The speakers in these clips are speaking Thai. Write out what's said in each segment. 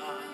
ม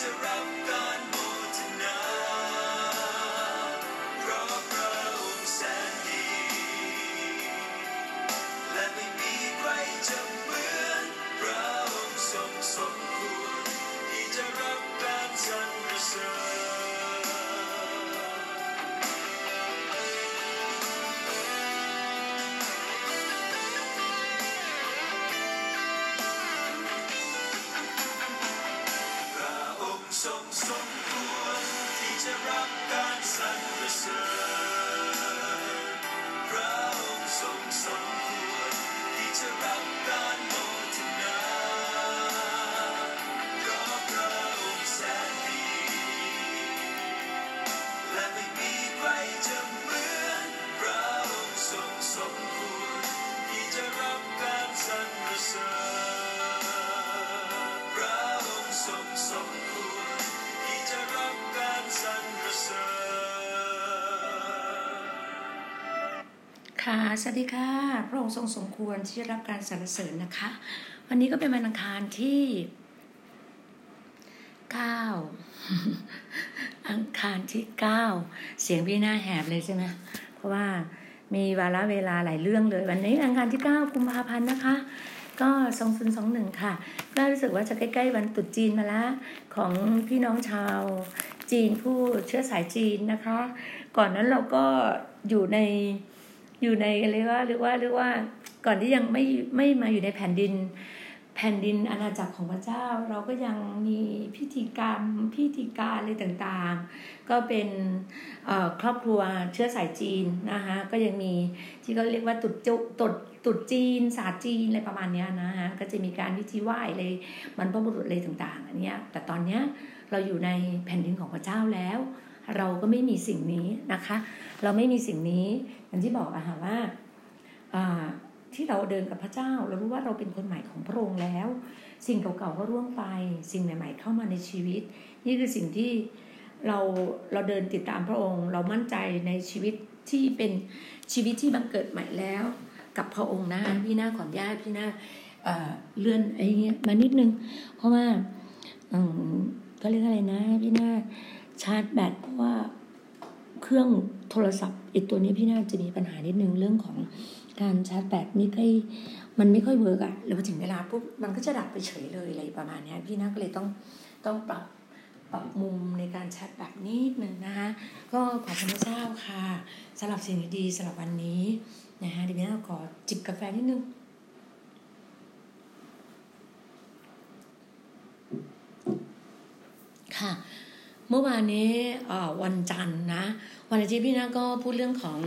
ที่ ค่ะ สวัสดีค่ะ พระองค์ทรงสมควรที่จะรับการสรรเสริญนะคะ วันนี้ก็เป็นวันอังคารที่เก้าอังคารที่เก้าเสียงพี่หน้าแหบเลยใช่ไหมเพราะว่ามีวาระเวลาหลายเรื่องเลย วันนี้อังคารที่เก้ากุมภาพันธ์นะคะ ก็สองศูนย์สองหนึ่งค่ะ ก็รู้สึกว่าจะใกล้ๆวันตรุษจีนมาแล้วของพี่น้องชาวจีนผู้เชื้อสายจีนนะคะ ก่อนนั้นเราก็อยู่ใน อยู่ในเรียกว่าเรียกว่าเรียกว่าก่อนที่ยังไม่ไม่มาอยู่ในแผ่นดิน แผ่นดินอาณาจักรของพระเจ้า เราก็ยังมีพิธีกรรมพิธีการอะไรต่างๆ ก็เป็นครอบครัวเชื้อสายจีนนะคะก็ยังมีที่เขาเรียกว่าตรุษจุตรุษตรุษจีนศาสตร์จีนอะไรประมาณนี้นะฮะก็จะมีการพิธีไหว้อะไรบรรพบุรุษอะไรต่างๆอันนี้แต่ตอนเนี้ยเราอยู่ในแผ่นดินของพระเจ้าแล้ว เราก็ไม่มีสิ่งนี้นะคะ เราไม่มีสิ่งนี้อย่างที่บอกอะค่ะว่าที่เราเดินกับพระเจ้า เรารู้ว่าเราเป็นคนใหม่ของพระองค์แล้ว สิ่งเก่าๆก็ร่วงไป สิ่งใหม่ ๆ เข้ามาในชีวิต นี่คือสิ่งที่เราเราเดินติดตามพระองค์ เรามั่นใจในชีวิตที่เป็นชีวิตที่บังเกิดใหม่แล้ว กับพระองค์นะพี่หน้าขออนุญาตพี่หน้าเเลื่อนไอ้เงี้ยมานิดนึง เพราะว่าก็เรียกอะไรนะพี่หน้า ชาร์จแบตเพราะว่าเครื่องโทรศัพท์อีกตัวนี้พี่น่าจะมีปัญหานิดนึงเรื่องของการชาร์จแบตไม่ค่อยมันไม่ค่อยเวิร์กอะแล้วพอถึงเวลาปุ๊บมันก็จะดับไปเฉยเลยอะไรประมาณนี้พี่น่าก็เลยต้องต้องปรับปรับมุมในการชาร์จแบตนิดนึงนะคะก็ขอบคุณพระเจ้าค่ะสำหรับสิ่งดีๆสำหรับวันนี้นะคะเดี๋ยวพี่น่าขอจิบกาแฟนิดนึงค่ะ เมื่อวานนี้วันจันทร์นะ วันอาทิตย์พี่นาก็พูดเรื่องของ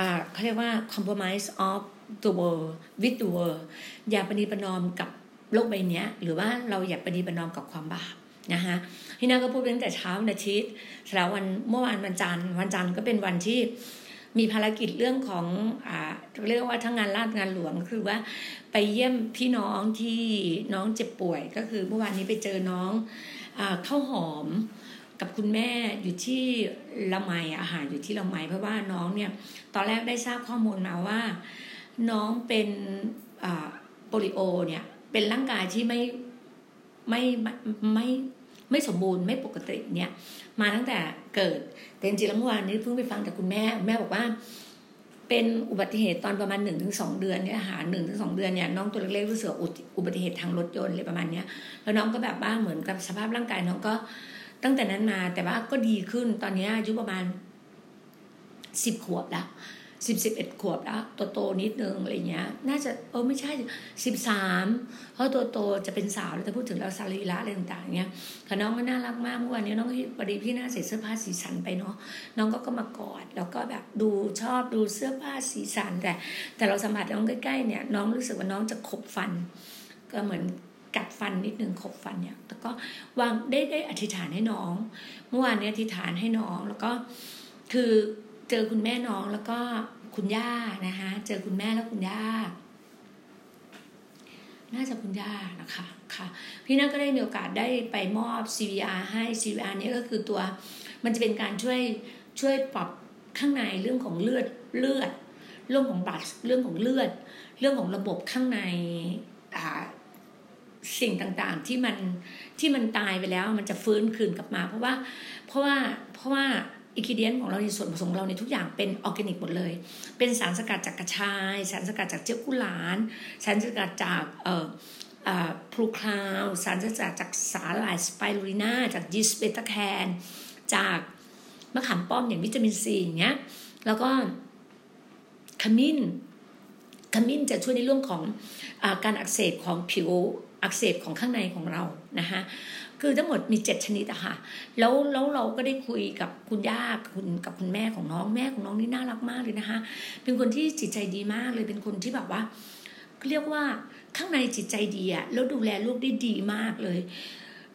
อ่าเขาเรียกว่า compromise of the world with the world อย่าปฏิปนอมกับโลกใบนี้หรือว่าเราอย่าปฏิปนอมกับความบาปนะคะพี่นาก็พูดตั้งแต่เช้าวันอาทิตย์แล้ววันเมื่อวานวันจันทร์วันจันทร์ก็เป็นวันที่มีภารกิจเรื่องของอ่าเรียกว่าทั้งงานราชงานหลวงคือว่าไปเยี่ยมพี่น้องที่น้องเจ็บป่วย ก็คือเมื่อวานนี้ไปเจอน้องอ่าข้าวหอม กับคุณแม่อยู่ที่ละไมอาหารอยู่ที่ละไมเพราะว่าน้องเนี่ยตอนแรกได้ทราบข้อมูลมาว่า น้องเป็นโปลิโอเนี่ยเป็นร่างกายที่ไม่ไม่ไม่ไม่ไม่สมบูรณ์ไม่ปกติเนี่ยมาตั้งแต่เกิดแต่จริงๆแล้วเมื่อวานนี้เพิ่งไปฟังจากคุณแม่แม่บอกว่า เป็นอุบัติเหตุตอนประมาณหนึ่งถึงสองเดือนเนี่ยหาหนึ่งถึงสองเดือนเนี่ยน้องตัวเล็กๆรู้สึกอุบัติเหตุทางรถยนต์อะไรประมาณเนี้ยแล้วน้องก็แบบว่าเหมือนกับสภาพร่างกายน้องก็ ตั้งแต่นั้นมาแต่ว่าก็ดีขึ้นตอนนี้อายุประมาณสิบขวบแล้วสิบสิบเอ็ดขวบแล้วตัวโตนิดนึงอะไรเงี้ย น่าจะเออไม่ใช่สิบสามเพราะตัวโตจะเป็นสาวแล้วถ้าพูดถึงเราสารีระอะไรต่างๆเงี้ยค่ะน้องก็น่ารักมากเมื่อวานนี้น้องพอดีพี่น่าใส่เสื้อผ้าสีสันไปเนาะน้องก็ก็มากอด แล้วก็แบบดูชอบดูเสื้อผ้าสีสันแต่แต่เราสัมผัสน้องใกล้ๆเนี่ยน้องรู้สึกว่าน้องจะขบฟัน ก็เหมือน กัดฟันนิดนึงขบฟันเนี่ยแล้วก็วางได้ได้อธิษฐานให้น้อง เมื่อวานนี้อธิษฐานให้น้อง แล้วก็คือเจอคุณแม่น้องแล้วก็คุณย่านะคะเจอคุณแม่แล้วคุณย่าน่าจะคุณย่านะคะค่ะ พี่น่าก็ได้มีโอกาสได้ไปมอบ CVR ให้ CVR นี้ก็คือตัวมันจะเป็นการช่วยช่วยปรับข้างในเรื่องของเลือดเลือด เรื่องของบัตเรื่องของเลือด เรื่องของระบบข้างใน สิ่งต่างๆที่มันที่มันตายไปแล้วมันจะฟื้นคืนกลับมา เพราะว่าเพราะว่าเพราะว่าอิคิเดียนของเราในส่วนผสมเราในทุกอย่างเป็นออร์แกนิกหมดเลย เป็นสารสกัดจากกระชาย สารสกัดจากเจียวกู่หลาน สารสกัดจากเอ่อพลูคาว สารสกัดจากสาหร่ายสไปรูลิน่าจากยีสต์เบต้ากลูแคนจากมะขามป้อมอย่างวิตามินซีอย่างเงี้ยแล้วก็ขมิ้น ขมิ้นจะช่วยในเรื่องของอการอักเสบของผิวอักเสบของข้างในของเรานะคะคือทั้งหมดมีเจ็ดชนิดอะค่ะแล้วแล้วเราก็ได้คุยกับคุณย่าคุณกับคุณแม่ของน้องแม่ของน้องนี่น่ารักมากเลยนะคะเป็นคนที่จิตใจดีมากเลยเป็นคนที่แบบว่า เรียกว่าข้างในจิตใจดีอะแล้วดูแลลูกได้ดีมากเลย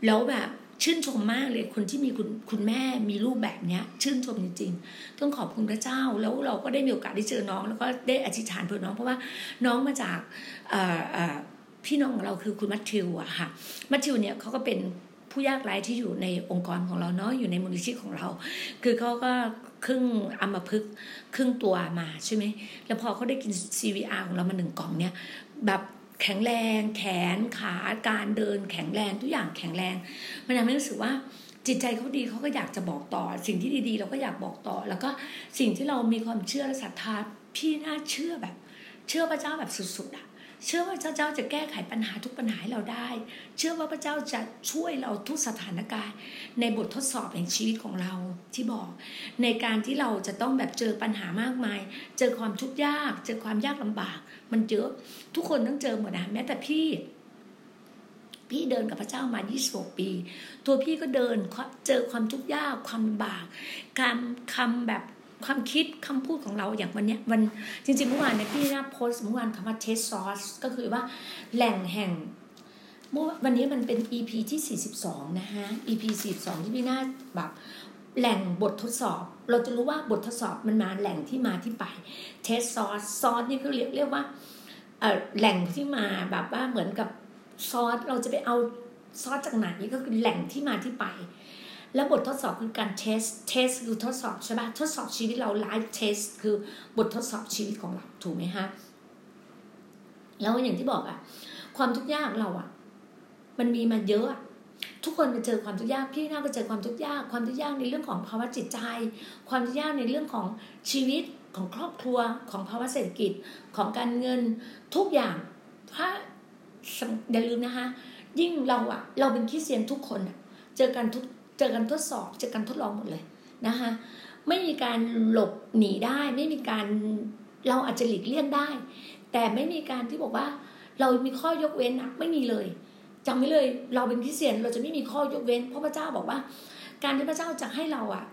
แล้วแบบ ชื่นชมมากเลยคนที่มีคุณคุณแม่มีลูกแบบเนี้ย ชื่นชมจริงๆ ต้องขอบคุณพระเจ้าแล้วเราก็ได้มีโอกาสได้เจอน้อง แล้วก็ได้อธิษฐานเพื่อน้องเพราะว่าน้องมาจากพี่น้องของเราคือคุณมัทธิวอะค่ะมัทธิวเนี่ยเขาก็เป็นผู้ยากไร้ที่อยู่ในองค์กรของเราเนาะอยู่ในมูลนิธิของเรา คือเขาก็ครึ่งอัมพฤกครึ่งตัวมาใช่ไหมแล้วพอเขาได้กิน CVR ของเรามาหนึ่งกล่องเนี่ยแบบ แข็งแรงแขนขาการเดินแข็งแรงทุกอย่างแข็งแรง มันทำให้รู้สึกว่าจิตใจเขาดีเขาก็อยากจะบอกต่อ สิ่งที่ดีๆ เราก็อยากบอกต่อ แล้วก็สิ่งที่เรามีความเชื่อและศรัทธาพี่น่าเชื่อแบบ เชื่อพระเจ้าแบบสุดๆอะ เชื่อว่าพระเจ้าจะแก้ไขปัญหาทุกปัญหาให้เราได้ เชื่อว่าพระเจ้าจะช่วยเราทุกสถานการณ์ ในบททดสอบแห่งชีวิตของเราที่บอก ในการที่เราจะต้องแบบเจอปัญหามากมาย เจอความทุกข์ยาก เจอความยากลำบาก มันเยอะทุกคนต้องเจอหมดนะแม้แต่พี่พี่เดินกับพระเจ้ามา 26 ปี ตัวพี่ก็เดินเจอความทุกข์ยาก ความลำบากการคำแบบ ความคิดคำพูดของเราอย่างวันนี้วันจริงๆเมื่อวานเนี่ยพี่น่าโพสต์เมื่อวานคำว่า test source ก็คือว่าแหล่งแห่งเมื่อวันนี้มันเป็น EP ที่ 42 นะฮะ EP 42 ที่พี่น่าแบบแหล่งบททดสอบ เราจะรู้ว่าบททดสอบมันมาแหล่งที่มาที่ไป test source source นี่คือเรียกเรียกว่าแหล่งที่มาแบบว่าเหมือนกับซอสเราจะไปเอาซอสจากไหนก็คือแหล่งที่มาที่ไป แล้วบททดสอบคือการ test test คือทดสอบใช่ปะทดสอบชีวิตเรา life test คือบททดสอบชีวิตของเราถูกไหมฮะแล้วอย่างที่บอกอะความทุกข์ยากเราอะมันมีมาเยอะทุกคนไปเจอความทุกข์ยากพี่น่าก็เจอความทุกข์ยาก ความทุกข์ยากในเรื่องของภาวะจิตใจ ความทุกข์ยากในเรื่องของชีวิตของครอบครัวของภาวะเศรษฐกิจของการเงินทุกอย่างถ้าอย่าลืมนะคะ ยิ่งเราอะเราเป็นคริสเตียนทุกคนอะเจอกันทุก เจอกันทดสอบเจอกันทดลองหมดเลยนะคะไม่มีการหลบหนีได้ ไม่มีการเราอาจจะหลีกเลี่ยงได้ แต่ไม่มีการที่บอกว่า เรามีข้อยกเว้นอะไม่มีเลยจำไว้เลย เราเป็นคริสเตียนเราจะไม่มีข้อยกเว้น เพราะพระเจ้าบอกว่า การที่พระเจ้าจะให้เราอะ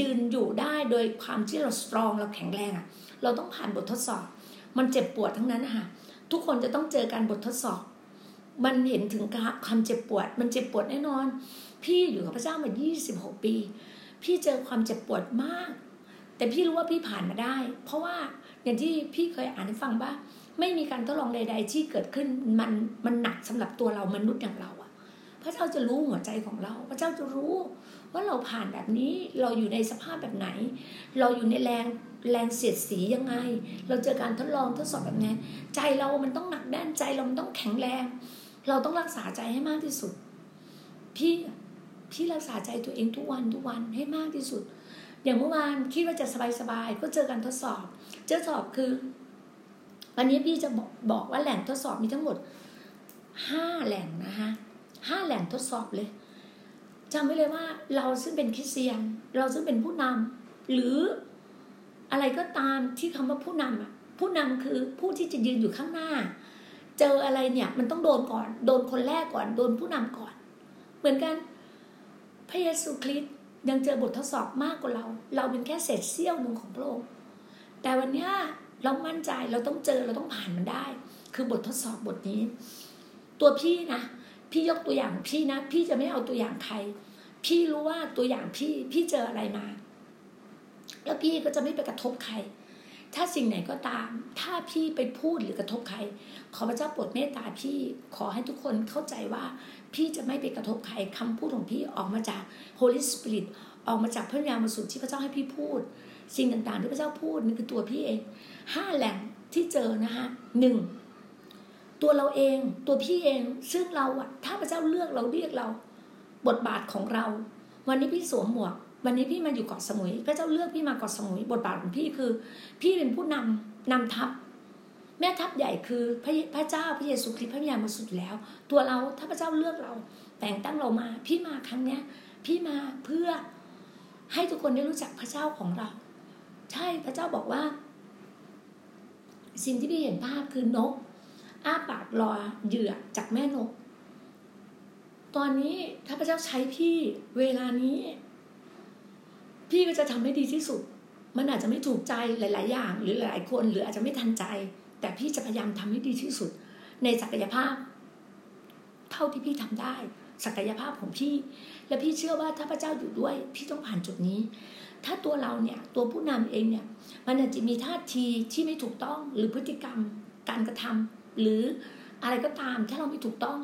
ยืนอยู่ได้โดยความที่เราสตรองเราแข็งแรงอะเราต้องผ่านบททดสอบ มันเจ็บปวดทั้งนั้นนะคะทุกคนจะต้องเจอการบททดสอบ มันเห็นถึงความเจ็บปวด มันเจ็บปวดแน่นอน พี่อยู่กับพระเจ้ามา 26 ปี พี่เจอความเจ็บปวดมาก แต่พี่รู้ว่าพี่ผ่านมาได้ เพราะว่าอย่างที่พี่เคยอ่านให้ฟังว่า ไม่มีการทดลองใด ๆ ที่เกิดขึ้นมันมันหนักสำหรับตัวเรามนุษย์อย่างเราอะพระเจ้าจะรู้หัวใจของเรา พระเจ้าจะรู้ว่าเราผ่านแบบนี้เราอยู่ในสภาพแบบไหน เราอยู่ในแรงแรงเสียดสียังไง เราเจอการทดลองทดสอบแบบนี้ใจเรามันต้องหนักแน่นใจเรามันต้องแข็งแรง เราต้องรักษาใจให้มากที่สุด พี่ พี่รักษาใจตัวเองทุกวันทุกวันให้มากที่สุด อย่างเมื่อวานคิดว่าจะสบายๆก็เจอการทดสอบ เจอสอบคือ วันนี้พี่จะบอกบอกว่าแหล่งทดสอบมีทั้งหมดห้าแหล่งนะคะห้าแหล่งทดสอบเลยจำไว้เลยว่าเราซึ่งเป็นคริสเตียน เราซึ่งเป็นผู้นำหรืออะไรก็ตามที่คำว่าผู้นำอะผู้นำคือผู้ที่จะยืนอยู่ข้างหน้า เจออะไรเนี่ย มันต้องโดนก่อน โดนคนแรกก่อน โดนผู้นำก่อน เหมือนกัน พระเยซูคริสต์ยังเจอบททดสอบมากกว่าเรา เราเป็นแค่เศษเสี้ยวหนึ่งของพระองค์แต่วันนี้เรามั่นใจเราต้องเจอเราต้องผ่านมันได้ คือบททดสอบบทนี้ ตัวพี่นะ พี่ยกตัวอย่างพี่นะ พี่จะไม่เอาตัวอย่างใคร พี่รู้ว่าตัวอย่างพี่พี่เจออะไรมา แล้วพี่ก็จะไม่ไปกระทบใคร ถ้าสิ่งไหนก็ตาม ถ้าพี่ไปพูดหรือกระทบใคร ขอพระเจ้าโปรดเมตตาพี่ขอให้ทุกคนเข้าใจว่าพี่จะไม่ไปกระทบใครคำพูดของพี่ออกมาจาก Holy Spirit ออกมาจากพระวิญญาณบริสุทธิ์ที่พระเจ้าให้พี่พูด สิ่งต่างๆ ที่พระเจ้าพูดนี่คือตัวพี่เองห้าแหล่งที่เจอนะคะหนึ่งตัวเราเองตัวพี่เองซึ่งเราอะถ้าพระเจ้าเลือกเราเรียกเรา บทบาทของเรา วันนี้พี่สวมหมวก วันนี้พี่มาอยู่เกาะสมุยพระเจ้าเลือกพี่มาเกาะสมุยบทบาทของพี่คือ พี่เป็นผู้นำนำทัพ แม่ทัพใหญ่คือพระพระเจ้าพระเยซูคริสต์พระวิญาณบริสุทธ์แล้ว ตัวเราถ้าพระเจ้าเลือกเรา แต่งตั้งเรามา พี่มาครั้งเนี้ย พี่มาเพื่อให้ทุกคนได้รู้จักพระเจ้าของเรา ใช่พระเจ้าบอกว่า สิ่งที่พี่เห็นภาพคือนก อ้าปากรอเหยื่อจากแม่นก ตอนนี้ถ้าพระเจ้าใช้พี่เวลานี้ พี่ก็จะทำให้ดีที่สุด มันอาจจะไม่ถูกใจหลาย ๆ อย่าง หรือหลายคนหรืออาจจะไม่ทันใจ แต่พี่จะพยายามทำให้ดีที่สุด ในศักยภาพ เท่าที่พี่ทำได้ ศักยภาพของพี่ และพี่เชื่อว่าถ้าพระเจ้าอยู่ด้วย พี่ต้องผ่านจุดนี้ ถ้าตัวเราเนี่ยตัวผู้นำเองเนี่ย มันอาจจะมีท่าทีที่ไม่ถูกต้องหรือพฤติกรรม การกระทำหรืออะไรก็ตามถ้าเราไม่ถูกต้อง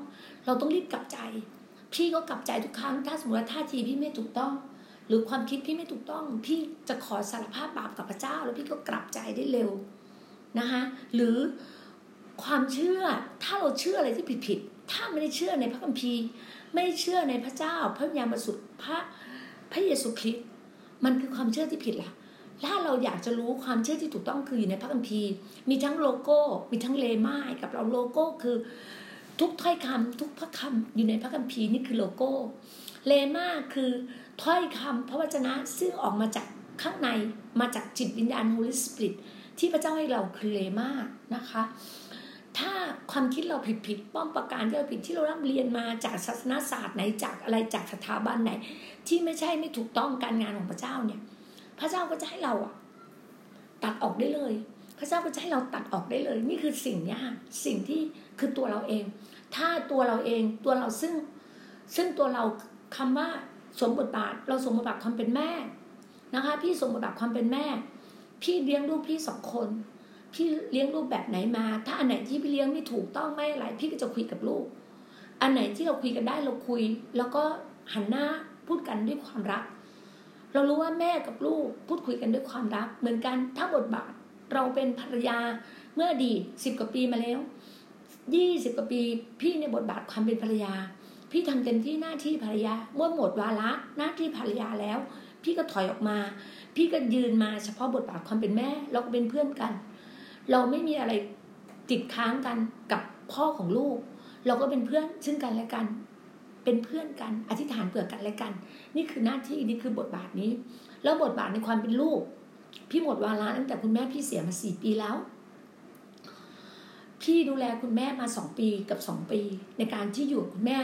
เราต้องรีบกลับใจ พี่ก็กลับใจทุกครั้ง ถ้าสมมติว่าท่าทีพี่ไม่ถูกต้อง หรือความคิดพี่ไม่ถูกต้อง พี่จะขอสารภาพบาปกับพระเจ้า แล้วพี่ก็กลับใจได้เร็วนะคะหรือความเชื่อถ้าเราเชื่ออะไรที่ผิดผิดถ้าไม่ได้เชื่อในพระคัมภีร์ ไม่ได้เชื่อในพระเจ้า พระวิญญาณบริสุทธิ์พระพระเยซูคริสต์มันคือความเชื่อที่ผิดละถ้าเราอยากจะรู้ความเชื่อที่ถูกต้องคืออยู่ในพระคัมภีร์ มีทั้งโลโก้ มีทั้งเลม่ายกับเราโลโก้คือทุกถ้อยคำทุกพระคำอยู่ในพระคัมภีร์นี่คือโลโก้ เลม่าคือ ถ้อยคำพระวจนะซึ่งออกมาจากข้างในมาจากจิตวิญญาณโฮลิสปิริตที่พระเจ้าให้เราคือเลม่านะคะ ถ้าความคิดเราผิดผิดป้อมประการที่เราผิดที่เราร่ำเรียนมาจากศาสนาศาสตร์ไหนจากอะไรจากสถาบันไหน ที่ไม่ใช่ไม่ถูกต้องการงานของพระเจ้าเนี่ย พระเจ้าก็จะให้เราอะตัดออกได้เลย พระเจ้าก็จะให้เราตัดออกได้เลย นี่คือสิ่งนี้สิ่งที่คือตัวเราเอง ถ้าตัวเราเองตัวเราซึ่งซึ่งตัวเราคำว่า สมบทบาท เราสมบทบาทความเป็นแม่นะคะ พี่สมบทบาทความเป็นแม่ พี่เลี้ยงลูกพี่สองคน พี่เลี้ยงลูกแบบไหนมา ถ้าอันไหนที่พี่เลี้ยงไม่ถูกต้องไม่อะไร พี่ก็จะคุยกับลูก อันไหนที่เราคุยกันได้เราคุย แล้วก็หันหน้าพูดกันด้วยความรัก เรารู้ว่าแม่กับลูกพูดคุยกันด้วยความรัก เหมือนกันถ้าบทบาทเราเป็นภรรยาเมื่อดีสิบกว่าปีมาแล้วยี่สิบกว่าปี พี่ในบทบาทความเป็นภรรยา พี่ทำเต็มที่หน้าที่ภรรยาเมื่อหมดวาระหน้าที่ภรรยาแล้ว พี่ก็ถอยออกมา พี่ก็ยืนมาเฉพาะบทบาทความเป็นแม่ เราก็เป็นเพื่อนกัน เราไม่มีอะไรติดค้างกันกับพ่อของลูก เราก็เป็นเพื่อนซึ่งกันและกัน เป็นเพื่อนกัน อธิษฐานเผื่อกันและกัน นี่คือหน้าที่นี่คือบทบาทนี้ แล้วบทบาทในความเป็นลูก พี่หมดวาระตั้งแต่คุณแม่พี่เสียมาสี่ปีแล้ว พี่ดูแลคุณแม่มาสองปีกับสองปี ในการที่อยู่คุณแม่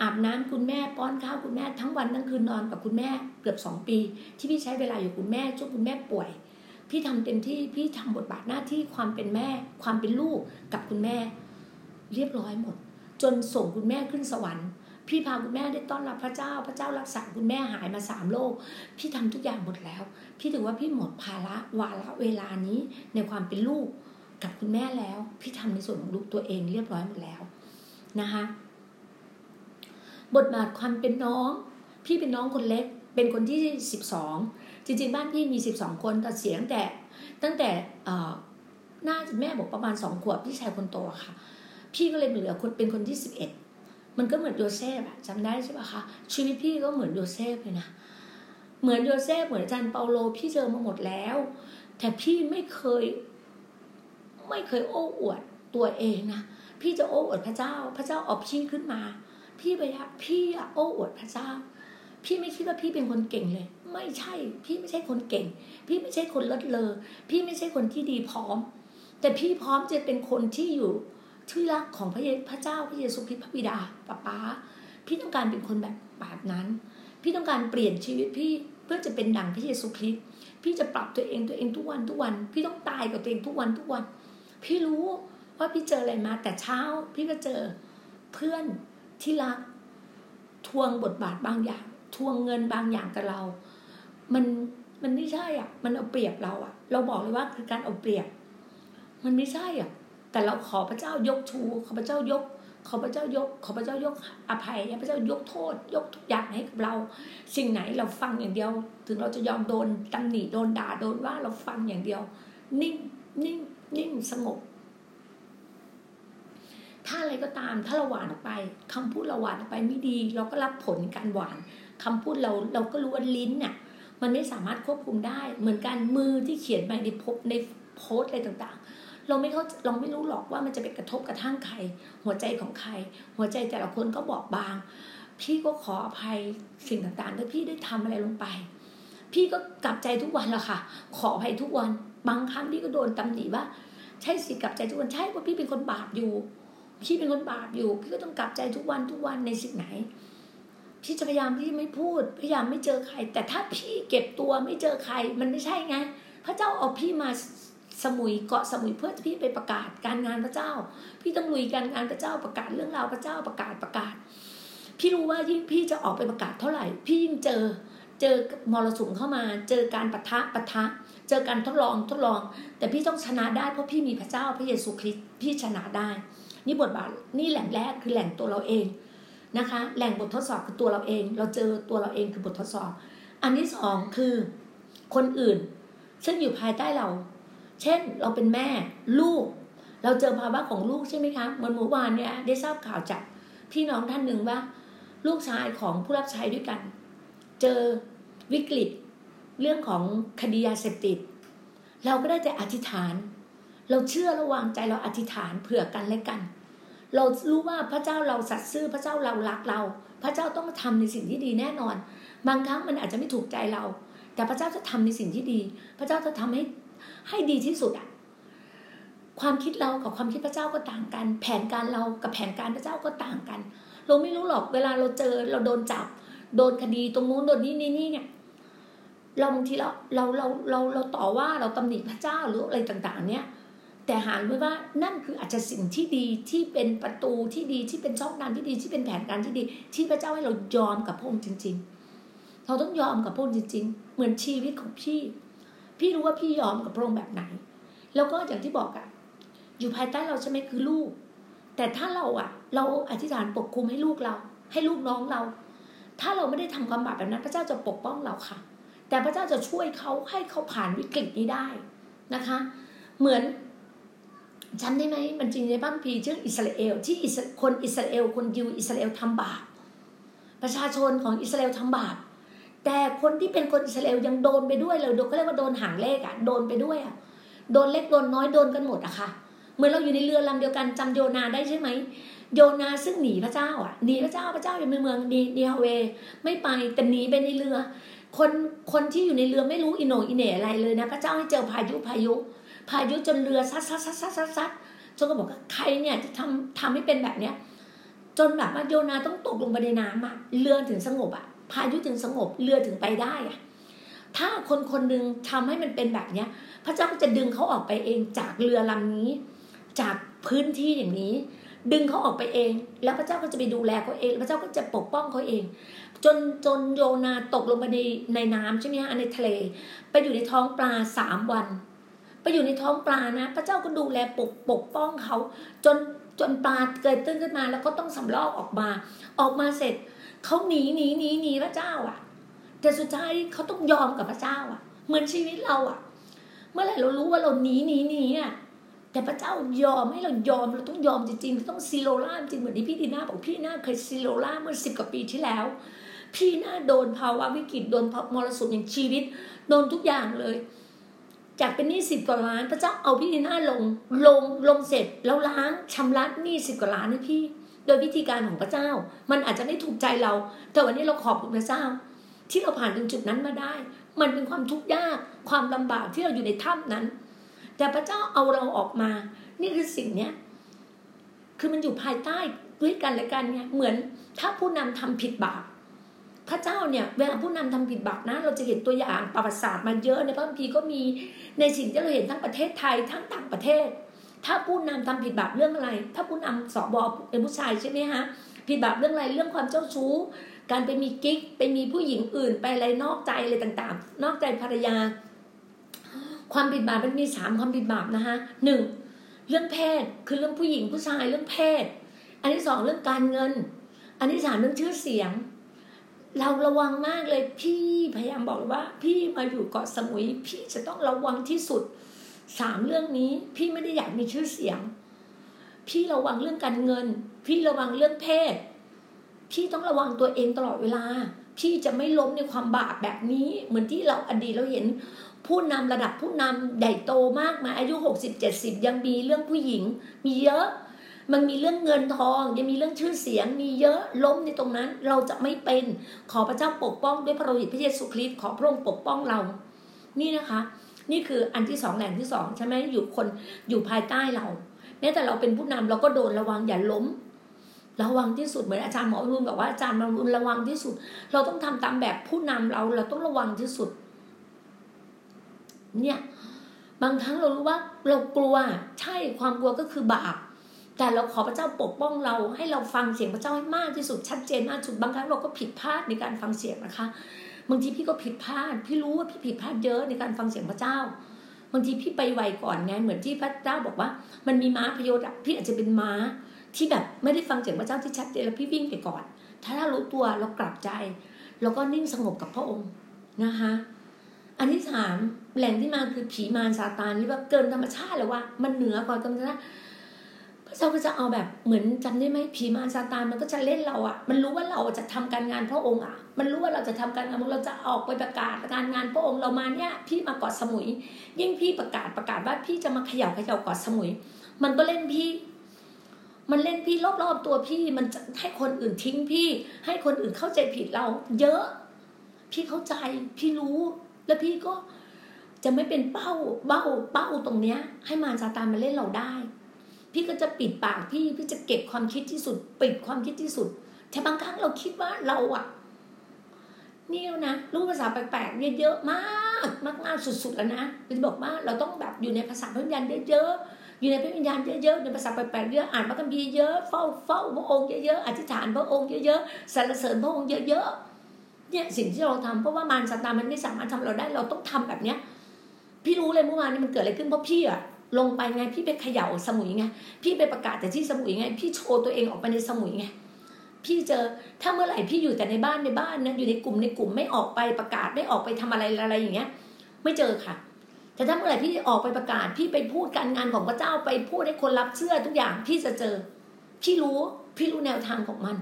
อาบน้ำคุณแม่ป้อนข้าวคุณแม่ทั้งวันทั้งคืนนอนกับคุณแม่เกือบสองปี ที่พี่ใช้เวลาอยู่คุณแม่ช่วงคุณแม่ป่วย พี่ทำเต็มที่พี่ทำบทบาทหน้าที่ความเป็นแม่ ความเป็นลูกกับคุณแม่ เรียบร้อยหมด จนส่งคุณแม่ขึ้นสวรรค์พี่พาคุณแม่ได้ต้อนรับพระเจ้า พระเจ้ารักษาคุณแม่หายมาสามโรคพี่ทำทุกอย่างหมดแล้ว พี่ถือว่าพี่หมดภาระวาระเวลานี้ในความเป็นลูก กับคุณแม่แล้ว พี่ทำในส่วนของลูกตัวเองเรียบร้อยหมดแล้วนะคะบทบาทความเป็นน้อง พี่เป็นน้องคนเล็ก เป็นคนที่สิบสองจริงๆ บ้านพี่มีสิบสองคนแต่เสียงแต่ตั้งแต่น่าจะแม่บอกประมาณสองขวบพี่ชายคนโตค่ะ พี่ก็เลยเหลือคนเป็นคนที่สิบเอ็ดมันก็เหมือนโยเซฟอะจำได้ใช่ปะคะชีวิตพี่ก็เหมือนโยเซฟเลยนะเหมือนโยเซฟเหมือนอาจารย์เปาโลพี่เจอมาหมดแล้ว แต่พี่ไม่เคย ไม่เคยโอ้อวดตัวเองนะพี่จะโอ้อวดพระเจ้า พระเจ้าออกพี่ขึ้นมา พี่ไปพี่อะโอ้อวดพระเจ้า พี่ไม่คิดว่าพี่เป็นคนเก่งเลย ไม่ใช่ พี่ไม่ใช่คนเก่ง พี่ไม่ใช่คนลดเลอ พี่ไม่ใช่คนที่ดีพร้อม แต่พี่พร้อมจะเป็นคนที่อยู่ที่รักของพระเยพระเจ้าพระเยซูคริสต์พระบิดาป้าป้า พี่ต้องการเป็นคนแบบแบบนั้น พี่ต้องการเปลี่ยนชีวิตพี่เพื่อจะเป็นดังพระเยซูคริสต์พี่จะปรับตัวเองตัวเองทุกวันทุกวัน พี่ต้องตายกับตัวเองทุกวันทุกวัน พี่รู้ว่าพี่เจออะไรมาแต่เช้า พี่ก็เจอเพื่อนที่รักทวงบทบาทบางอย่าง ทวงเงินบางอย่างกับเรา มันมันไม่ใช่อะ มันเอาเปรียบเราอะ เราบอกเลยว่าคือการเอาเปรียบ มันไม่ใช่อะ แต่เราขอพระเจ้ายกชู ขอพระเจ้ายก ขอพระเจ้ายก ขอพระเจ้ายกอภัยพระเจ้ายกโทษ ยกทุกอย่างให้กับเรา สิ่งไหนเราฟังอย่างเดียว ถึงเราจะยอมโดนตำหนิโดนด่าโดนว่าเราฟังอย่างเดียว นิ่งนิ่ง นิ่งสงบ ถ้าอะไรก็ตามถ้าเราหวานออกไปคำพูดเราหวานออกไปไม่ดี เราก็รับผลการหวานคำพูดเราเราก็รู้ว่าลิ้นเนี่ยมันไม่สามารถควบคุมได้ เหมือนการมือที่เขียนไปในพบในโพสอะไรต่างๆ เราไม่เขาเราไม่รู้หรอกว่ามันจะไปกระทบกระทั่งใคร หัวใจของใคร หัวใจแต่ละคนก็บอกบาง พี่ก็ขออภัยสิ่งต่างๆที่พี่ได้ทำอะไรลงไป พี่ก็กลับใจทุกวันละค่ะ ขออภัยทุกวัน บางครั้งพี่ก็โดนตำหนิว่า ใช่สิกลับใจทุกวันใช่เพราะพี่เป็นคนบาปอยู่ พี่เป็นคนบาปอยู่ พี่ก็ต้องกลับใจทุกวันทุกวันในสิ่งไหน พี่จะพยายามพี่ไม่พูด พยายามไม่เจอใคร แต่ถ้าพี่เก็บตัวไม่เจอใครมันไม่ใช่ไง พระเจ้าเอาพี่มาสมุยเกาะสมุยเพื่อพี่ไปประกาศการงานพระเจ้า พี่ต้องลุยการงานพระเจ้าประกาศเรื่องราวพระเจ้าประกาศประกาศ พี่รู้ว่ายิ่งพี่จะออกไปประกาศเท่าไหร่ พี่ยิ่งเจอเจอมรสุมเข้ามา เจอการปะทะปะทะ เจอการทดลองทดลอง แต่พี่ต้องชนะได้เพราะพี่มีพระเจ้าพระเยซูคริสต์พี่ชนะได้ นี่บทบาทนี่แหล่งแรกคือแหล่งตัวเราเองนะคะ แหล่งบททดสอบคือตัวเราเอง เราเจอตัวเราเองคือบททดสอบ อันที่สองคือคนอื่น ซึ่งอยู่ภายใต้เรา เช่นเราเป็นแม่ลูก เราเจอภาวะของลูกใช่ไหมคะเหมือนเมื่อวานเนี่ยได้ทราบข่าวจากพี่น้องท่านหนึ่งว่า ลูกชายของผู้รับใช้ด้วยกัน เจอวิกฤต เรื่องของคดียาเสพติด เราก็ได้แต่อธิษฐาน เราเชื่อระวางใจเราอธิษฐานเผื่อกันและกัน เรารู้ว่าพระเจ้าเราสัตย์ซื่อพระเจ้าเรารักเรา พระเจ้าต้องทำในสิ่งที่ดีแน่นอน บางครั้งมันอาจจะไม่ถูกใจเรา แต่พระเจ้าจะทำในสิ่งที่ดี พระเจ้าจะทำให้ให้ดีที่สุดอะความคิดเรากับความคิดพระเจ้าก็ต่างกัน แผนการเรากับแผนการพระเจ้าก็ต่างกัน เราไม่รู้หรอกเวลาเราเจอเราโดนจับ โดนคดีตรงนู้นโดนนี่นี่นี่เนี่ย เราบางทีเราเราเราเราเราต่อว่าเราตำหนิพระเจ้าหรืออะไรต่างๆ เนี่ย แต่หารู้ว่านั่นคืออาจจะสิ่งที่ดีที่เป็นประตูที่ดีที่เป็นช่องทางที่ดีที่เป็นแผนการที่ดี ที่พระเจ้าให้เรายอมกับพระองค์จริง ๆ เราต้องยอมกับพระองค์จริง ๆ เหมือนชีวิตของพี่ พี่รู้ว่าพี่ยอมกับพระองค์แบบไหน แล้วก็อย่างที่บอกอะอยู่ภายใต้เราใช่ไหมคือลูก แต่ถ้าเราอะเราอธิษฐานปกคุมให้ลูกเรา ให้ลูกน้องเรา ถ้าเราไม่ได้ทำความบาปแบบนั้น พระเจ้าจะปกป้องเราค่ะ แต่พระเจ้าจะช่วยเขาให้เขาผ่านวิกฤตนี้ได้นะคะ เหมือนจำได้ไหมมันจริงในบ้านพีเชื่ออิสราเอล ที่คนอิสราเอลคนยิวอิสราเอลทำบาปประชาชนของอิสราเอลทำบาปแต่คนที่เป็นคนอิสราเอลยังโดนไปด้วยเลยเขาเรียกว่าโดนหางเลขอะโดนไปด้วยอะโดนเล็กโดนน้อยโดนกันหมดอะค่ะ เหมือนเราอยู่ในเรือลำเดียวกันจำโยนาได้ใช่ไหมโยนาซึ่งหนีพระเจ้าอะหนีพระเจ้าพระเจ้าอยู่ในเมืองดีเดียเวไม่ไปแต่หนีไปในเรือ คนคนที่อยู่ในเรือไม่รู้อิโนอิเนอะไรเลยนะ พระเจ้าให้เจอพายุพายุ พายุจนเรือซัดซัดซัดซัดซัดซัดจนก็บอกว่าใครเนี่ยจะทำทำให้เป็นแบบเนี้ยจนแบบว่าโยนาต้องตกลงไปในน้ำอะเรือถึงสงบอะพายุถึงสงบเรือถึงไปได้อะถ้าคนคนหนึ่งทำให้มันเป็นแบบเนี้ย พระเจ้าก็จะดึงเขาออกไปเองจากเรือลำนี้ จากพื้นที่อย่างนี้ ดึงเขาออกไปเอง แล้วพระเจ้าก็จะไปดูแลเขาเอง พระเจ้าก็จะปกป้องเขาเอง จนจนโยนาตกลงไปในในน้ำใช่ไหมฮะในทะเล ไปอยู่ในท้องปลาสามวัน ไปอยู่ในท้องปลานะ พระเจ้าก็ดูแลปกปกป้องเขา จนจนปลาเกิดตื้นขึ้นมา แล้วก็ต้องสำรอกออกมา ออกมาเสร็จเขาหนีหนีหนีหนีพระเจ้าอะ แต่สุดท้ายเขาต้องยอมกับพระเจ้าอะ เหมือนชีวิตเราอะ เมื่อไหร่เรารู้ว่าเราหนีหนีหนีอะแต่พระเจ้ายอมให้เรายอมเราต้องยอมจริงๆต้อง surrender จริงเหมือนที่พี่ดีน่าบอกพี่น่าเคย surrender เมื่อสิบกว่าปีที่แล้ว พี่น่าโดนภาวะวิกฤตโดนมรสุมอย่างชีวิต โดนทุกอย่างเลย จากเป็นหนี้สิบกว่าล้าน พระเจ้าเอาพี่ดีน่าลงลงลงเสร็จแล้วล้างชำระหนี้สิบกว่าล้านให้พี่ โดยวิธีการของพระเจ้า มันอาจจะไม่ถูกใจเรา แต่วันนี้เราขอบคุณพระเจ้า ที่เราผ่านถึงจุดนั้นมาได้ มันเป็นความทุกข์ยากความลำบากที่เราอยู่ในถ้ำนั้น แต่พระเจ้าเอาเราออกมา นี่คือสิ่งเนี้ยคือมันอยู่ภายใต้ด้วยกันและกันเนี่ยเหมือนถ้าผู้นำทำผิดบาป พระเจ้าเนี่ยเวลาผู้นำทำผิดบาปนะ เราจะเห็นตัวอย่างประวัติศาสตร์มาเยอะในพระคัมภีร์ก็มีในสิ่งที่เราเห็นทั้งประเทศไทยทั้งต่างประเทศ ถ้าผู้นำทำผิดบาปเรื่องอะไร ถ้าผู้นำสอบอเป็นผู้ชายใช่ไหมฮะผิดบาปเรื่องอะไรเรื่องความเจ้าชู้ การไปมีกิ๊กไปมีผู้หญิงอื่นไปอะไรนอกใจอะไรต่างๆ นอกใจภรรยา ความผิดบาปมันมีสามความผิดบาปนะคะหนึ่งเรื่องเพศคือเรื่องผู้หญิงผู้ชายเรื่องเพศ อันที่สองเรื่องการเงิน อันที่สามเรื่องชื่อเสียง เราระวังมากเลยพี่พยายามบอกเลยว่า พี่มาอยู่เกาะสมุย พี่จะต้องระวังที่สุดสามเรื่องนี้ พี่ไม่ได้อยากมีชื่อเสียง พี่ระวังเรื่องการเงิน พี่ระวังเรื่องเพศ พี่ต้องระวังตัวเองตลอดเวลา พี่จะไม่ล้มในความบาปแบบนี้ เหมือนที่เราอดีตเราเห็น ผู้นำระดับผู้นำใหญ่โตมากมาอายุหกสิบเจ็ดสิบยังมีเรื่องผู้หญิง มีเยอะ มันมีเรื่องเงินทอง ยังมีเรื่องชื่อเสียง มีเยอะล้มในตรงนั้น เราจะไม่เป็นขอพระเจ้าปกป้องด้วยพระโลหิตพระเยซูคริสต์ขอพระองค์ปกป้องเรา นี่นะคะ นี่คืออันที่สองแหล่งที่สองใช่ไหมอยู่คนอยู่ภายใต้เราแม้แต่เราเป็นผู้นำเราก็โดนระวังอย่าล้มระวังที่สุดเหมือนอาจารย์หมอรุนบอกว่าอาจารย์มอรุนระวังที่สุด เราต้องทำตามแบบผู้นำเราเราต้องระวังที่สุด เนี่ย บางครั้งเรารู้ว่าเรากลัวใช่ความกลัวก็คือบาป แต่เราขอพระเจ้าปกป้องเราให้เราฟังเสียงพระเจ้าให้มากที่สุดชัดเจนมากที่สุดบางครั้งเราก็ผิดพลาดในการฟังเสียงนะคะบางทีพี่ก็ผิดพลาด พี่รู้ว่าพี่ผิดพลาดเยอะในการฟังเสียงพระเจ้าบางทีพี่ไปไวก่อนไงเหมือนที่พระเจ้าบอกว่า มันมีม้าพยศอะพี่อาจจะเป็นม้าที่แบบไม่ได้ฟังเสียงพระเจ้าที่ชัดเจนแล้วพี่วิ่งไปก่อน ถ้าเรารู้ตัวเรากลับใจแล้วก็นิ่งสงบกับพระองค์นะคะอันที่สามแหล่งที่มาคือผีมารซาตานหรือว่าเกินธรรมชาติเลยว่า มันเหนือกว่าธรรมชาติ เจ้าก็จะเอาแบบเหมือนจำได้ไหมผีมารซาตานมันก็จะเล่นเราอะ มันรู้ว่าเราจะทำการงานพระองค์อะ มันรู้ว่าเราจะทำการงานเราจะออกไปประกาศการงานพระองค์เรามาเนี่ยพี่มาเกาะสมุย ยิ่งพี่ประกาศประกาศว่าพี่จะมาเขย่าเขย่าเกาะสมุย มันก็เล่นพี่ มันเล่นพี่รอบๆตัวพี่ มันให้คนอื่นทิ้งพี่ ให้คนอื่นเข้าใจผิดเรา เยอะ พี่เข้าใจพี่รู้ แล้วพี่ก็จะไม่เป็นเป้าเบ้าเป้าตรงเนี้ย ให้มารซาตานมาเล่นเราได้ พี่ก็จะปิดปากพี่พี่จะเก็บความคิดที่สุด ปิดความคิดที่สุด แต่บางครั้งเราคิดว่าเราอะนี่แล้วนะ รู้ภาษาแปลกๆเยอะๆมากมากมากสุดๆแล้วนะเราจะบอกว่าเราต้องแบบอยู่ในภาษาพระวิญญาณเยอะๆอยู่ในพระวิญญาณเยอะๆในภาษาแปลกๆเยอะอ่านพระคัมภีร์เยอะเฝ้าเฝ้าพระองค์เยอะๆอธิษฐานพระองค์เยอะๆสรรเสริญพระองค์เยอะๆเนี่ยสิ่งที่เราทำเพราะว่ามารซาตานมันไม่สามารถทำเราได้เราต้องทำแบบเนี้ยพี่รู้เลยเมื่อวานนี้มันเกิดอะไรขึ้นเพราะพี่อะ ลงไปไงพี่ไปเขย่าสมุยไงพี่ไปประกาศแต่ที่สมุยไง พี่โชว์ตัวเองออกไปในสมุยไงพี่เจอถ้าเมื่อไหร่พี่อยู่แต่ในบ้านในบ้านนะอยู่ในกลุ่มในกลุ่มไม่ออกไปประกาศไม่ออกไปทำอะไรอะไรอย่างเงี้ย ไม่เจอค่ะ แต่ถ้าเมื่อไหร่พี่ออกไปประกาศ พี่ไปพูดการงานของพระเจ้าไปพูดให้คนรับเชื่อทุกอย่างพี่จะเจอ พี่รู้พี่รู้แนวทางของมัน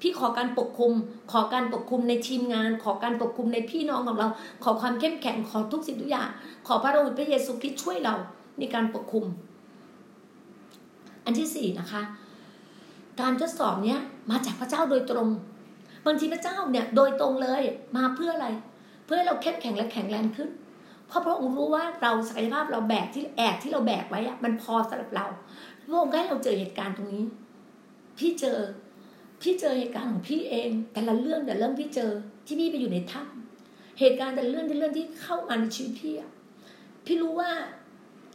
พี่ขอการปกคุม ขอการปกคุมในทีมงาน ขอการปกคุมในพี่น้องของเรา ขอความเข้มแข็งขอทุกสิ่งทุกอย่าง ขอพระองค์พระเยซูคริสต์ช่วยเรา ในการปกคุม อันที่สี่นะคะ การทดสอบเนี้ยมาจากพระเจ้าโดยตรง บางทีพระเจ้าเนี่ยโดยตรงเลยมาเพื่ออะไร เพื่อให้เราเข้มแข็งและแข็งแรงขึ้น เพราะพระองค์รู้ว่าเราศักยภาพเราแบกที่แอกที่เราแบกไว้อะมันพอสำหรับเราพระองค์ให้เราเจอเหตุการณ์ตรงนี้ พี่เจอพี่เจอเหตุการณ์ของพี่เอง แต่ละเรื่องแต่เรื่องพี่เจอที่พี่ไปอยู่ในถ้ำเหตุการณ์แต่เรื่องแต่เรื่องที่เข้ามาในชีวิตพี่อะพี่รู้ว่า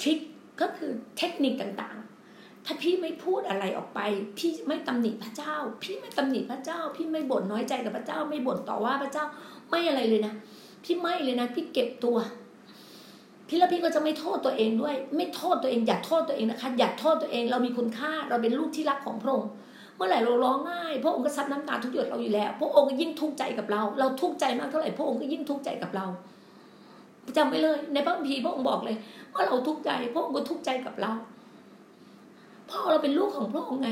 ทริคก็คือเทคนิคต่างๆ ถ้าพี่ไม่พูดอะไรออกไป พี่ไม่ตำหนิพระเจ้า พี่ไม่ตำหนิพระเจ้า พี่ไม่บ่นน้อยใจกับพระเจ้า ไม่บ่นต่อว่าพระเจ้าไม่อะไรเลยนะ พี่ไม่เลยนะ พี่เก็บตัว พี่แล้วพี่ก็จะไม่โทษตัวเองด้วย ไม่โทษตัวเอง อย่าโทษตัวเองนะคะ อย่าโทษตัวเอง เรามีคุณค่า เราเป็นลูกที่รักของพระองค์เมื่อไหร่เราร้องไห้พระองค์ก็ซับน้ำตาทุกหยดเราอยู่แล้ว พระองค์ก็ยิ่งทุกข์ใจกับเรา เราทุกข์ใจมากเท่าไหร่พระองค์ก็ยิ่งทุกข์ใจกับเราจำไว้เลย ในพระคัมภีร์พระองค์บอกเลย ว่าเราทุกข์ใจพระองค์ก็ทุกข์ใจกับเราพราะเราเป็นลูกของพระองค์ไง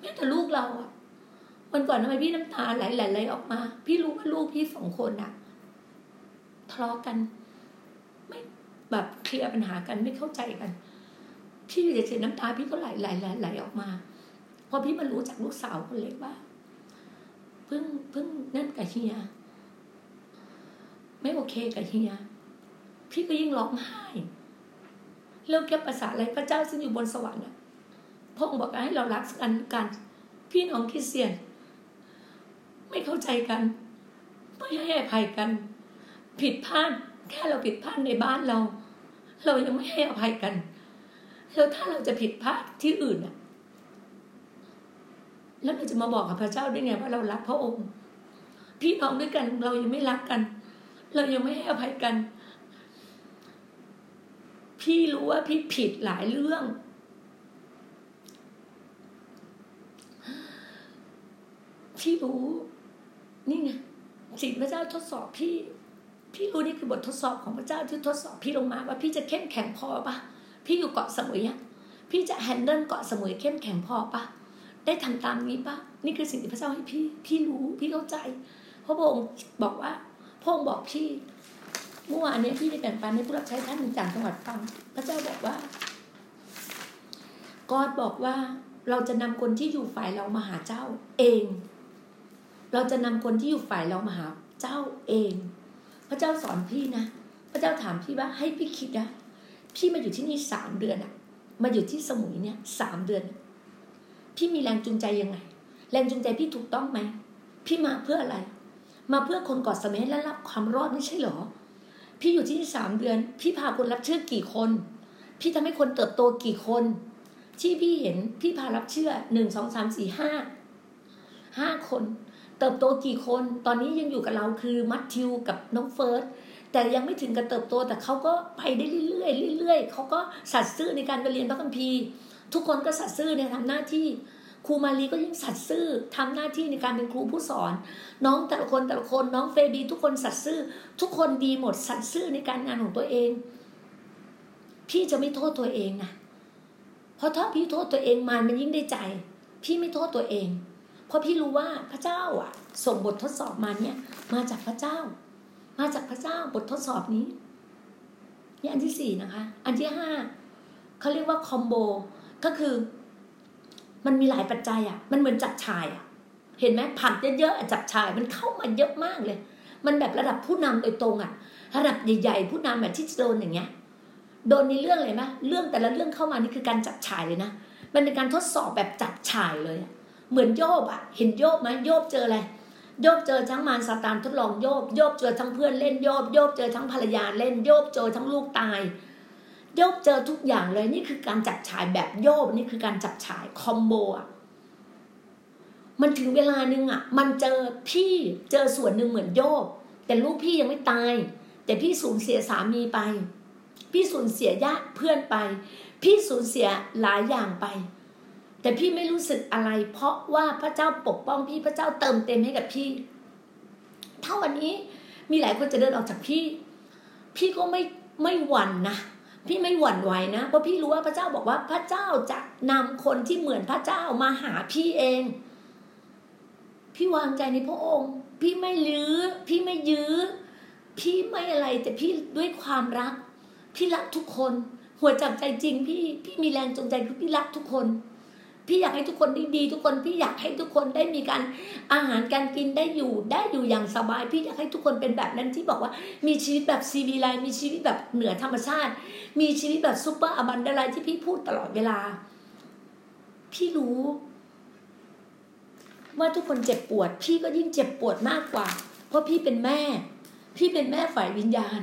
แม้แต่ลูกเราอะวันก่อนทำไมพี่น้ำตาไหลไหลไหลออกมา พี่รู้ว่าลูกพี่สองคนอะทะเลาะกัน ไม่แบบเคลียร์ปัญหากันไม่เข้าใจกันพี่จะเสียน้ำตาพี่ก็ไหลไหลไหลไหลออกมาพอพี่มารู้จากลูกสาวคนเล็กว่าเพิ่งเพิ่งนั่นกับเฮีย ไม่โอเคกับเฮีย พี่ก็ยิ่งร้องไห้ เลิกแก้ภาษาอะไรพระเจ้าซึ่งอยู่บนสวรรค์อะพระองค์บอกให้เรารักกันกัน พี่น้องคริสเตียน ไม่เข้าใจกัน ไม่ให้อภัยกัน ผิดพลาดแค่เราผิดพลาดในบ้านเรา เรายังไม่ให้อภัยกันแล้วถ้าเราจะผิดพลาดที่อื่นอะแล้วเราจะมาบอกกับพระเจ้าได้ไงว่าเรารักพระองค์ พี่น้องด้วยกันเรายังไม่รักกัน เรายังไม่ให้อภัยกัน พี่รู้ว่าพี่ผิดหลายเรื่อง พี่รู้ นี่ไงสิ่งพระเจ้าทดสอบพี่ พี่รู้นี่คือบททดสอบของพระเจ้าที่ทดสอบพี่ลงมาว่าพี่จะเข้มแข็งพอปะพี่อยู่เกาะสมุยอะพี่จะแฮนเดิลเกาะสมุยเข้มแข็งพอปะได้ทำตามนี้ปะนี่คือสิ่งที่พระเจ้าให้พี่ พี่รู้พี่เข้าใจพระพระองค์บอกว่าพระองค์บอกพี่ เมื่อวานนี้พี่ได้แบ่งปันให้ผู้รับใช้ท่านหนึ่งจากจังหวัดฟังพระเจ้าบอกว่ากอดบอกว่าเราจะนำคนที่อยู่ฝ่ายเรามาหาเจ้าเอง เราจะนำคนที่อยู่ฝ่ายเรามาหาเจ้าเอง พระเจ้าสอนพี่นะ พระเจ้าถามพี่ว่าให้พี่คิดนะ พี่มาอยู่ที่นี่สามเดือนอะมาอยู่ที่สมุยเนี่ยสามเดือน พี่มีแรงจูงใจยังไง แรงจูงใจพี่ถูกต้องไหม พี่มาเพื่ออะไร มาเพื่อคนกอดสมัยและรับความรอดไม่ใช่หรอ พี่อยู่ที่นี่สามเดือน พี่พาคนรับเชื่อกี่คน พี่ทำให้คนเติบโตกี่คน ที่พี่เห็นพี่พารับเชื่อหนึ่งสองสามสี่ห้าห้าคน เติบโตกี่คน ตอนนี้ยังอยู่กับเราคือมัตทิวกับน้องเฟิร์สแต่ยังไม่ถึงกับเติบโตแต่เขาก็ไปได้เรื่อยๆเรื่อยๆเขาก็สัตย์ซื่อในการไปเรียนพระคัมภีร์ ทุกคนก็สัตย์ซื่อในทำหน้าที่ ครูมารีก็ยิ่งสัตย์ซื่อทำหน้าที่ในการเป็นครูผู้สอน น้องแต่ละคนแต่ละคนน้องเฟบีทุกคนสัตย์ซื่อ ทุกคนดีหมดสัตย์ซื่อในการงานของตัวเอง พี่จะไม่โทษตัวเองนะเพราะถ้าพี่โทษตัวเองมันมันยิ่งได้ใจ พี่ไม่โทษตัวเอง เพราะพี่รู้ว่าพระเจ้าอะ ส่งบททดสอบมาเนี่ยมาจากพระเจ้า มาจากพระเจ้าบททดสอบนี้นี่อันที่สี่นะคะ อันที่ห้าเขาเรียกว่าคอมโบก็คือ มันมีหลายปัจจัยอะ มันเหมือนจับชายอะ เห็นไหมผัดเยอะๆจับชายมันเข้ามาเยอะมากเลย มันแบบระดับผู้นำโดยตรงอะ ระดับใหญ่ๆผู้นำแบบที่โดนอย่างเงี้ย โดนในเรื่องเลยไหมเรื่องแต่ละเรื่องเข้ามานี่คือการจับฉายเลยนะ มันเป็นการทดสอบแบบจับฉายเลย เหมือนโยบอะ เห็นโยบไหมโยบเจออะไรโยบเจอทั้งมารซาตานทดลองโยบโยบเจอทั้งเพื่อนเล่นโยบโยบเจอทั้งภรรยาเล่นโยบเจอทั้งลูกตาย โยบเจอทุกอย่างเลยนี่คือการจับฉายแบบโยบนี่คือการจับฉายคอมโบอะมันถึงเวลานึงอะมันเจอพี่เจอส่วนหนึ่งเหมือนโยบแต่ลูกพี่ยังไม่ตาย แต่พี่สูญเสียสามีไป พี่สูญเสียญาติเพื่อนไป พี่สูญเสียหลายอย่างไป แต่พี่ไม่รู้สึกอะไร เพราะว่าพระเจ้าปกป้องพี่พระเจ้าเติมเต็มให้กับพี่ถ้าวันนี้มีหลายคนจะเดินออกจากพี่ พี่ก็ไม่ไม่หวั่นนะ พี่ไม่หวั่นไหวนะเพราะพี่รู้ว่าพระเจ้าบอกว่าพระเจ้าจะนำคนที่เหมือนพระเจ้ามาหาพี่เอง พี่วางใจในพระองค์ พี่ไม่ลือ้อ พี่ไม่ยื้อ พี่ไม่อะไรแต่พี่ด้วยความรัก พี่รักทุกคน หัวจับใจจริงพี่พี่มีแรงจูงใจคือพี่รักทุกคน พี่อยากให้ทุกคนได้ดี ทุกคนพี่อยากให้ทุกคนได้มีการอาหารการกินได้อยู่ได้อยู่อย่างสบาย พี่อยากให้ทุกคนเป็นแบบนั้นที่บอกว่ามีชีวิตแบบศิวิไลซ์มีชีวิตแบบเหนือธรรมชาติ มีชีวิตแบบ super abundant life ที่พี่พูดตลอดเวลา พี่รู้ ว่าทุกคนเจ็บปวด พี่ก็ยิ่งเจ็บปวดมากกว่า เพราะพี่เป็นแม่ พี่เป็นแม่ฝ่ายวิญญาณ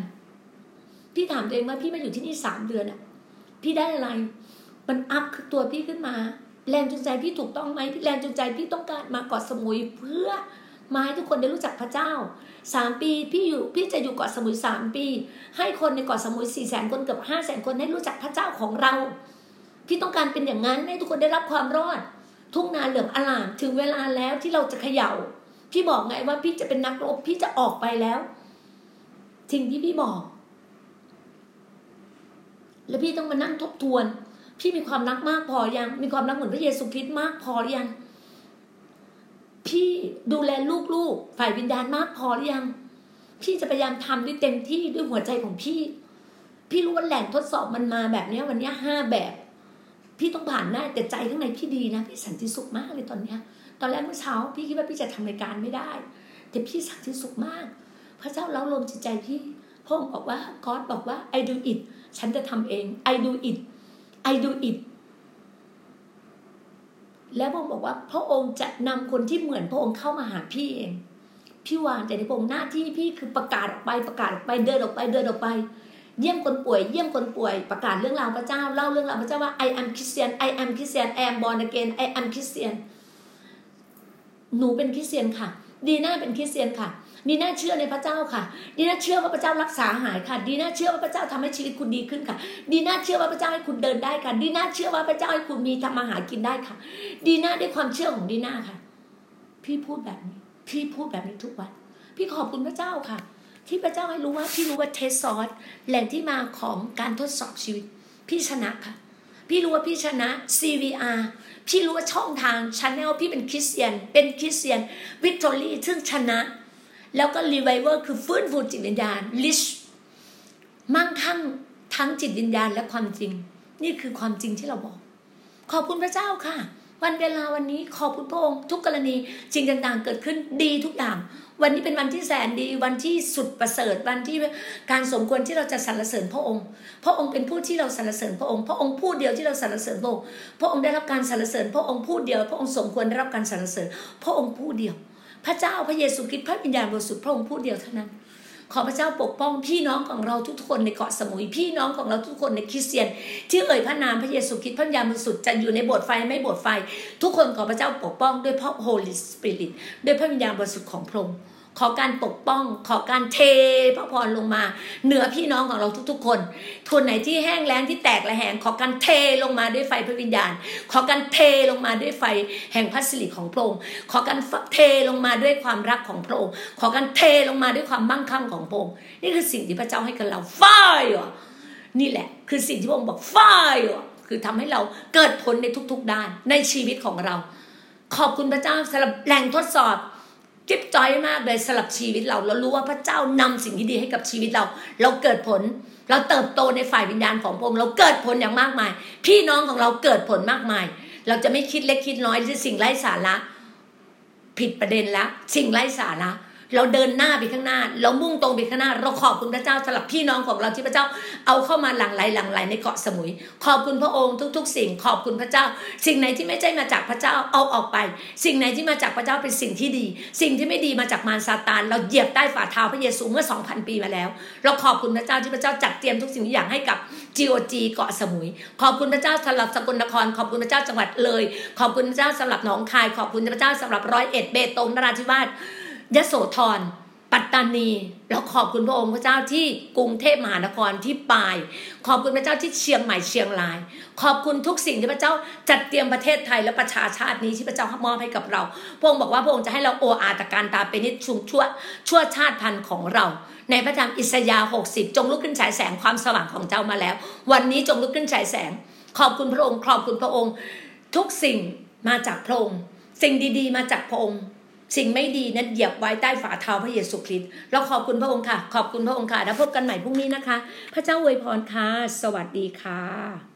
พี่ถามตัวเองว่าพี่มาอยู่ที่นี่สามเดือนอะพี่ได้อะไร มันอัพตัวพี่ขึ้นมา แรงจูงใจพี่ถูกต้องไหมพี่แรงจูงใจพี่ต้องการมาเกาะสมุยเพื่อมาให้ทุกคนได้รู้จักพระเจ้าสามปีพี่อยู่พี่จะอยู่เกาะสมุยสามปี ให้คนในเกาะสมุยสี่แสนคนเกือบห้าแสนคนได้รู้จักพระเจ้าของเรา พี่ต้องการเป็นอย่างนั้นให้ทุกคนได้รับความรอด ทุ่งนาเหลืองอลามถึงเวลาแล้วที่เราจะเขย่า พี่บอกไงว่าพี่จะเป็นนักรบพี่จะออกไปแล้วสิ่งที่พี่บอก แล้วพี่ต้องมานั่งทบทวน พี่มีความรักมากพอยัง มีความรักเหมือนพระเยซูคริสต์มากพอหรือยัง พี่ดูแลลูกๆ ฝ่ายวิญญาณมากพอหรือยัง พี่จะพยายามทำด้วยเต็มที่ด้วยหัวใจของพี่ พี่รู้ว่าแหล่งทดสอบมันมาแบบเนี้ย วันนี้ห้าแบบ พี่ต้องผ่านได้แต่ใจข้างในพี่ดีนะ พี่สันติสุขมากเลยตอนเนี้ย ตอนแรกเมื่อเช้า พี่คิดว่าพี่จะทำรายการไม่ได้ แต่พี่สันติสุขมาก พระเจ้าเล้าลมจิตใจพี่พระองค์บอกว่าก็อดบอกว่า I do it ฉันจะทำเอง I do it I do it แล้วพระองค์บอกว่าพระองค์จะนำคนที่เหมือนพระองค์เข้ามาหาพี่เอง พี่วางแต่ในพระองค์หน้าที่พี่คือประกาศออกไปประกาศออกไปเดินออกไปเดินออกไป เยี่ยมคนป่วย เยี่ยมคนป่วย ประกาศเรื่องราวพระเจ้าเล่าเรื่องราวพระเจ้าว่า I am Christian I am Christian I am born again I am Christian หนูเป็นคริสเตียนค่ะ ดีน่าเป็นคริสเตียนค่ะ ดีน่าเชื่อในพระเจ้าค่ะ ดีน่าเชื่อว่าพระเจ้ารักษาหายค่ะ ดีน่าเชื่อว่าพระเจ้าทำให้ชีวิตคุณดีขึ้นค่ะ ดีน่าเชื่อว่าพระเจ้าให้คุณเดินได้ค่ะ ดีน่าเชื่อว่าพระเจ้าให้คุณมีทำมาหากินได้ค่ะ ดีน่าด้วยความเชื่อของดีน่าค่ะ พี่พูดแบบนี้ พี่พูดแบบนี้ทุกวัน พี่ขอบคุณพระเจ้าค่ะ ที่พระเจ้าให้รู้ว่าพี่รู้ว่า test source แหล่งที่มาของการทดสอบชีวิต พี่ชนะค่ะ พี่รู้ว่าพี่ชนะ CVR พี่รู้ว่าช่องทาง channel พี่เป็นคริสเตียน เป็น Christian victory ซึ่งชนะ แล้วก็รีไวเวอร์คือฟื้นฟูจิตวิญญาณ rich มั่งคั่งทั้งจิตวิญญาณและความจริง นี่คือความจริงที่เราบอก ขอบคุณพระเจ้าค่ะ วันเวลาวันนี้ขอบคุณพระองค์ทุกกรณีจริงต่างๆ เกิดขึ้นดีทุกอย่าง วันนี้เป็นวันที่แสนดี วันที่สุดประเสริฐวันที่การสมควรที่เราจะสรรเสริญพระองค์ พระองค์เป็นผู้ที่เราสรรเสริญพระองค์ พระองค์ผู้เดียวที่เราสรรเสริญพระองค์พระองค์ได้รับการสรรเสริญ พระองค์ผู้เดียว พระองค์สมควรได้รับการสรรเสริญ พระองค์ผู้เดียว พระเจ้าพระเยซูคริสต์พระวิญญาณบริสุทธิ์พระองค์ผู้เดียวเท่านั้นขอพระเจ้าปกป้องพี่น้องของเราทุกคนในเกาะสมุยพี่น้องของเราทุกคนในคริสเตียน ที่เอ่ยพระนามพระเยซูคริสต์พระวิญญาณบริสุทธิ์จะอยู่ในโบสถ์ไฟไม่โบสถ์ไฟ ทุกคนขอพระเจ้าปกป้องด้วยพระโฮลิสปิริตด้วยพระวิญญาณบริสุทธิ์ของพระองค์ ขอการปกป้อง ขอการเทพระพรลงมา เหนือพี่น้องของเราทุกๆ คนคนไหนที่แห้งแล้งที่แตกระแหง ขอการเทลงมาด้วยไฟพระวิญญาณ ขอการเทลงมาด้วยไฟแห่งพระสิริของพระองค์ขอการเทลงมาด้วยความรักของพระองค์ขอการเทลงมาด้วยความมั่งคั่งของพระองค์นี่คือสิ่งที่พระเจ้าให้กับเราไฟนี่แหละ คือสิ่งที่พระองค์บอกไฟคือทำให้เราเกิดผลในทุกๆด้านในชีวิตของเรา ขอบคุณพระเจ้าสำหรับแหล่งทดสอบ จิ๊บจอยมากเลยสลับชีวิตเรา เรารู้ว่าพระเจ้านำสิ่งที่ดีให้กับชีวิตเรา เราเกิดผล เราเติบโตในฝ่ายวิญญาณของพระองค์เราเกิดผลอย่างมากมาย พี่น้องของเราเกิดผลมากมาย เราจะไม่คิดเล็กคิดน้อยที่สิ่งไร้สาระผิดประเด็นแล้วสิ่งไร้สาระ เราเดินหน้าไปข้างหน้า เรามุ่งตรงไปข้างหน้า เราขอบคุณพระเจ้าสำหรับพี่น้องของเราที่พระเจ้า เอาเข้ามาหลั่งไหลหลั่งไหลในเกาะสมุย ขอบคุณพระองค์ทุก ๆ สิ่ง ขอบคุณพระเจ้า สิ่งไหนที่ไม่ใช่มาจากพระเจ้าเอาออกไป สิ่งไหนที่มาจากพระเจ้าเป็นสิ่งที่ดี สิ่งที่ไม่ดีมาจากมารซาตานเราเหยียบใต้ฝ่าเท้าพระเยซูเมื่อ 2,000 ปีมาแล้ว เราขอบคุณพระเจ้าที่พระเจ้าจัดเตรียมทุกสิ่งทุกอย่างให้กับ GOG เกาะสมุย ขอบคุณพระเจ้าสำหรับสกลนคร ขอบคุณพระเจ้าจังหวัดเลย ขอบคุณพระเจ้าสำหรับหนองคาย ขอบคุณพระเจ้าสำหรับร้อยเอ็ดเบตงนราธิวาส ยโสธรปัตตานีเราขอบคุณพระองค์พระเจ้าที่กรุงเทพมหานครที่ปาย ขอบคุณพระเจ้าที่เชียงใหม่เชียงราย ขอบคุณทุกสิ่งที่พระเจ้าจัดเตรียมประเทศไทยและประชาชาตินี้ที่พระเจ้ามอบให้กับเรา พระองค์บอกว่าพระองค์จะให้เราโออาตการตาเป็นนิดชุมชั่วชั่วชาติพันธุ์ของเรา ในพระธรรมอิสยาห์หกสิบจงลุกขึ้นฉายแสงความสว่างของเจ้ามาแล้ว วันนี้จงลุกขึ้นฉายแสง ขอบคุณพระองค์ ขอบคุณพระองค์ ทุกสิ่งมาจากพระองค์ สิ่งดี ๆ มาจากพระองค์ สิ่งไม่ดีนั้นเหยียบไว้ใต้ฝ่าเท้าพระเยซูคริสต์เราขอบคุณพระองค์ค่ะ ขอบคุณพระองค์ค่ะแล้วพบกันใหม่พรุ่งนี้นะคะ พระเจ้าอวยพรค่ะ สวัสดีค่ะ